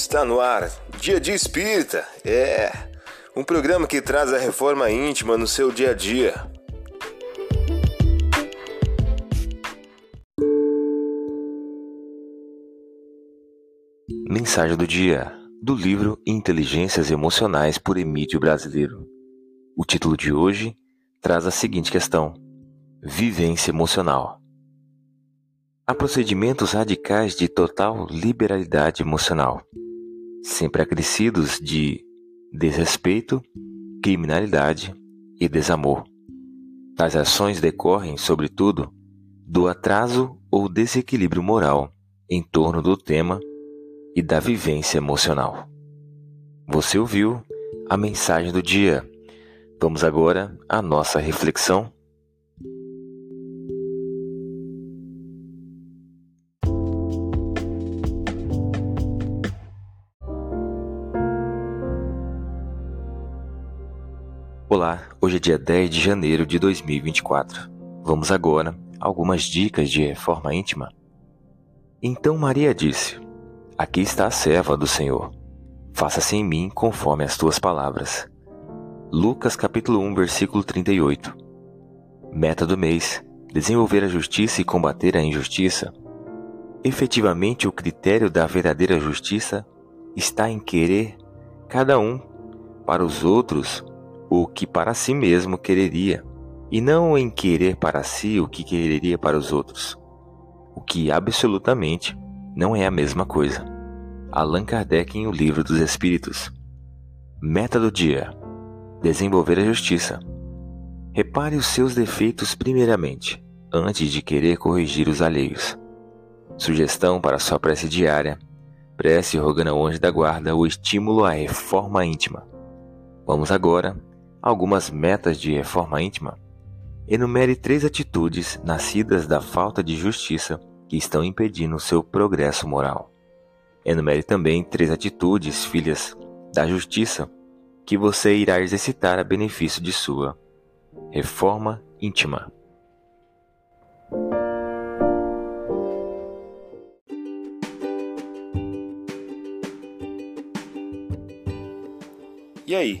Está no ar, Dia de Espírita. É um programa que traz a reforma íntima no seu dia a dia. Mensagem do dia do livro Inteligências Emocionais por Emílio Brasileiro. O título de hoje traz a seguinte questão: Vivência emocional. Há procedimentos radicais de total liberalidade emocional, sempre acrescidos de desrespeito, criminalidade e desamor. Tais ações decorrem, sobretudo, do atraso ou desequilíbrio moral em torno do tema e da vivência emocional. Você ouviu a mensagem do dia. Vamos agora à nossa reflexão Olá, hoje é dia 10 de janeiro de 2024. Vamos agora a algumas dicas de reforma íntima. Então Maria disse: Aqui está a serva do Senhor. Faça-se em mim conforme as tuas palavras. Lucas capítulo 1, versículo 38. Meta do mês: desenvolver a justiça e combater a injustiça. Efetivamente, o critério da verdadeira justiça está em querer cada um para os outros o que para si mesmo quereria, e não em querer para si o que quereria para os outros, o que absolutamente não é a mesma coisa. Allan Kardec em O Livro dos Espíritos. Meta do dia: desenvolver a justiça. Repare os seus defeitos primeiramente, antes de querer corrigir os alheios. Sugestão para sua prece diária: prece rogando ao anjo da guarda o estímulo à reforma íntima. Vamos agora algumas metas de reforma íntima, enumere três atitudes nascidas da falta de justiça que estão impedindo seu progresso moral. Enumere também três atitudes, filhas da justiça, que você irá exercitar a benefício de sua reforma íntima. E aí,